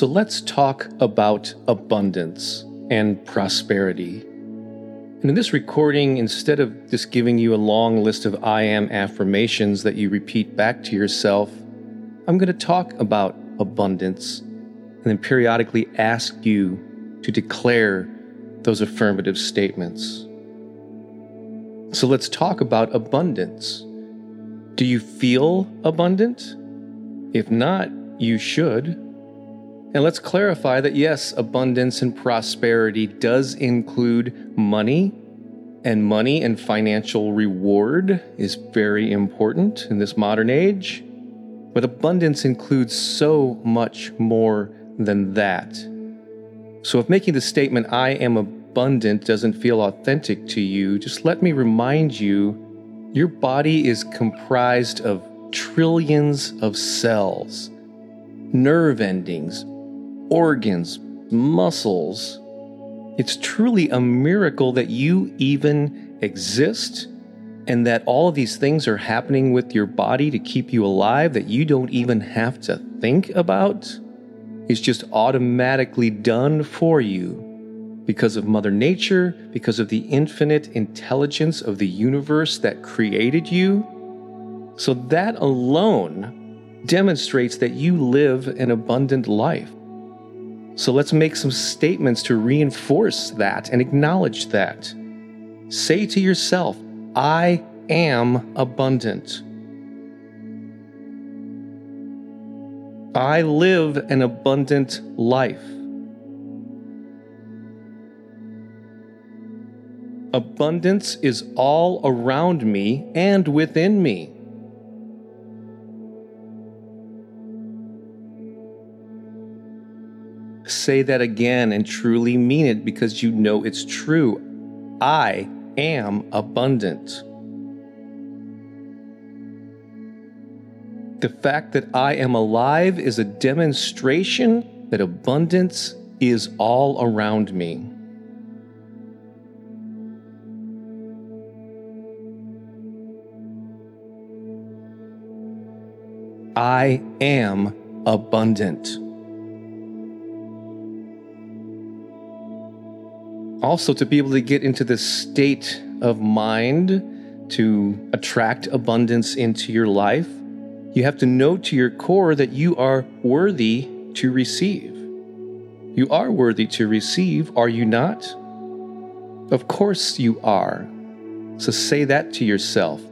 So let's talk about abundance and prosperity. And in this recording, instead of just giving you a long list of I am affirmations that you repeat back to yourself, I'm going to talk about abundance and then periodically ask you to declare those affirmative statements. So let's talk about abundance. Do you feel abundant? If not, you should. And let's clarify that yes, abundance and prosperity does include money, and money and financial reward is very important in this modern age. But abundance includes so much more than that. So if making the statement, I am abundant, doesn't feel authentic to you, just let me remind you your body is comprised of trillions of cells, nerve endings, organs, muscles. It's truly a miracle that you even exist and that all of these things are happening with your body to keep you alive that you don't even have to think about. It's just automatically done for you because of Mother Nature, because of the infinite intelligence of the universe that created you. So, that alone demonstrates that you live an abundant life. So, let's make some statements to reinforce that and acknowledge that. Say to yourself, I am abundant. I live an abundant life. Abundance is all around me and within me. Say that again and truly mean it because you know it's true. I am abundant. The fact that I am alive is a demonstration that abundance is all around me. I am abundant. Also, to be able to get into this state of mind to attract abundance into your life, you have to know to your core that you are worthy to receive. You are worthy to receive, are you not? Of course you are. So say that to yourself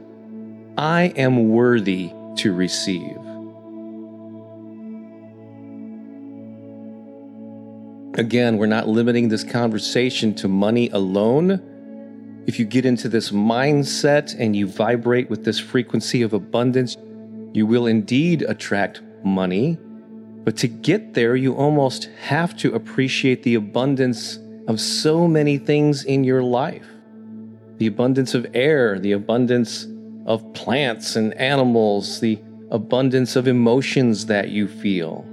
I am worthy to receive. Again, we're not limiting this conversation to money alone. If you get into this mindset and you vibrate with this frequency of abundance, you will indeed attract money. But to get there, you almost have to appreciate the abundance of so many things in your life the abundance of air, the abundance of plants and animals, the abundance of emotions that you feel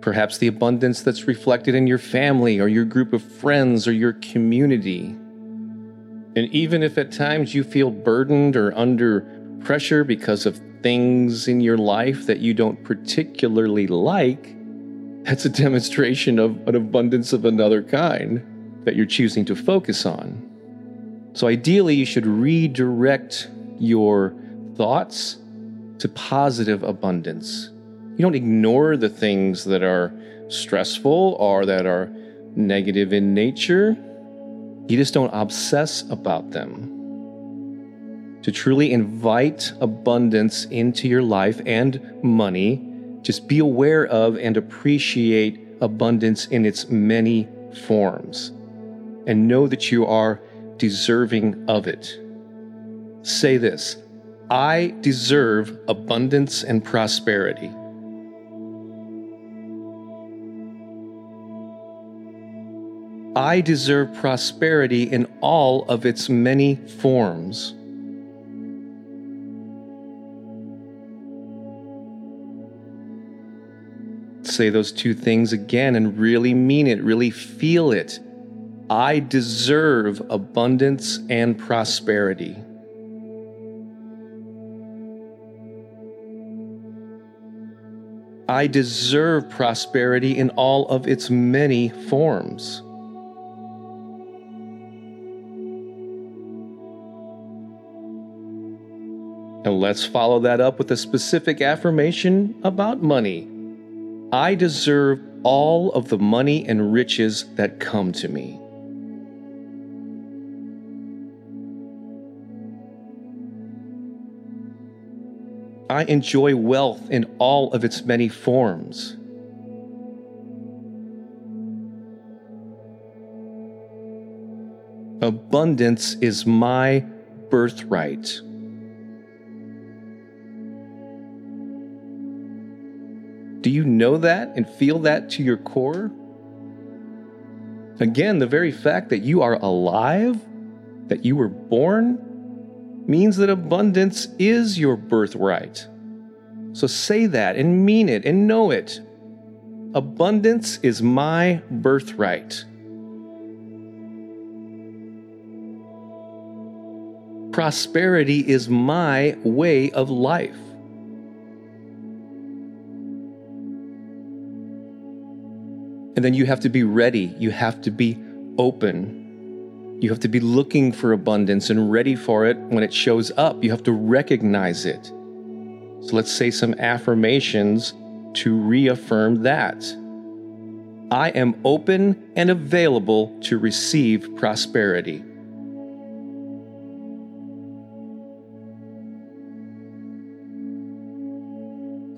perhaps the abundance that's reflected in your family or your group of friends or your community. And even if at times you feel burdened or under pressure because of things in your life that you don't particularly like, that's a demonstration of an abundance of another kind that you're choosing to focus on. So, ideally, you should redirect your thoughts to positive abundance. You don't ignore the things that are stressful or that are negative in nature. You just don't obsess about them. To truly invite abundance into your life and money, just be aware of and appreciate abundance in its many forms. And know that you are deserving of it. Say this I deserve abundance and prosperity. I deserve prosperity in all of its many forms. Say those two things again and really mean it, really feel it. I deserve abundance and prosperity. I deserve prosperity in all of its many forms. And let's follow that up with a specific affirmation about money. I deserve all of the money and riches that come to me. I enjoy wealth in all of its many forms. Abundance is my birthright. Do you know that and feel that to your core? Again, the very fact that you are alive, that you were born, means that abundance is your birthright. So say that and mean it and know it. Abundance is my birthright. Prosperity is my way of life. And then you have to be ready. You have to be open you have to be looking for abundance and ready for it when it shows up. You have to recognize it. So let's say some affirmations to reaffirm that. I am open and available to receive prosperity.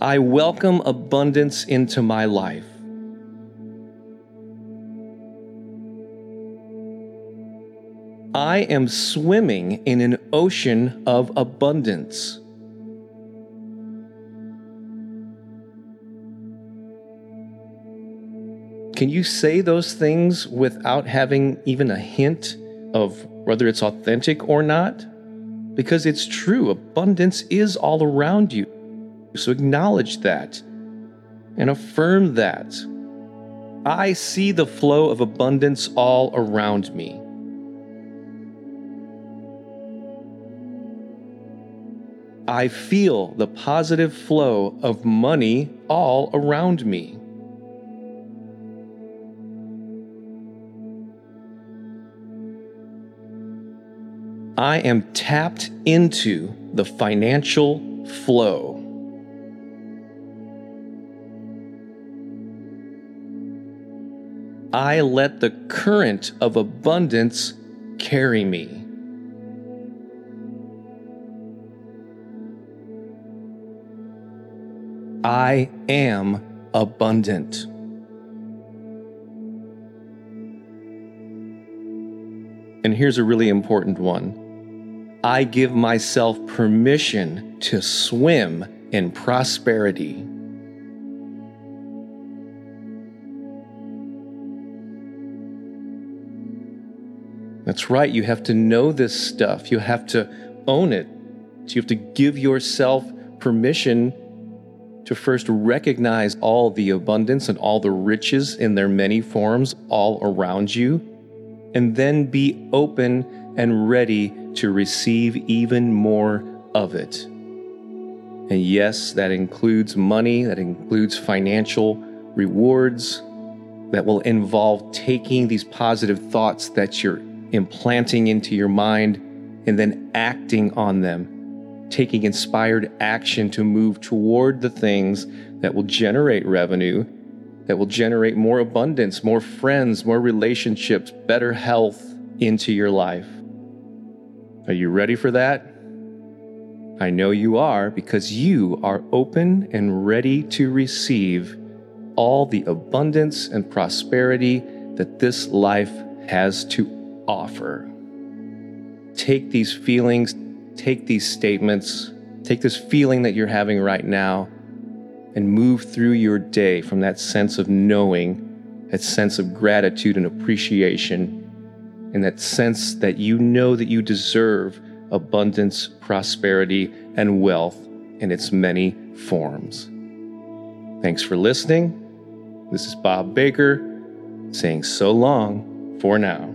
I welcome abundance into my life. I am swimming in an ocean of abundance. Can you say those things without having even a hint of whether it's authentic or not? Because it's true, abundance is all around you. So acknowledge that and affirm that. I see the flow of abundance all around me. I feel the positive flow of money all around me. I am tapped into the financial flow. I let the current of abundance carry me. I am abundant. And here's a really important one I give myself permission to swim in prosperity. That's right, you have to know this stuff. You have to own it. You have to give yourself permission to first recognize all the abundance and all the riches in their many forms all around you, and then be open and ready to receive even more of it. And yes, that includes money, that includes financial rewards, that will involve taking these positive thoughts that you're implanting into your mind and then acting on them, taking inspired action to move toward the things that will generate revenue, that will generate more abundance, more friends, more relationships, better health into your life. Are you ready for that? I know you are because you are open and ready to receive all the abundance and prosperity that this life has to offer. Take these feelings, take these statements, take this feeling that you're having right now, and move through your day from that sense of knowing, that sense of gratitude and appreciation, and that sense that you know that you deserve abundance, prosperity, and wealth in its many forms. Thanks for listening. This is Bob Baker saying so long for now.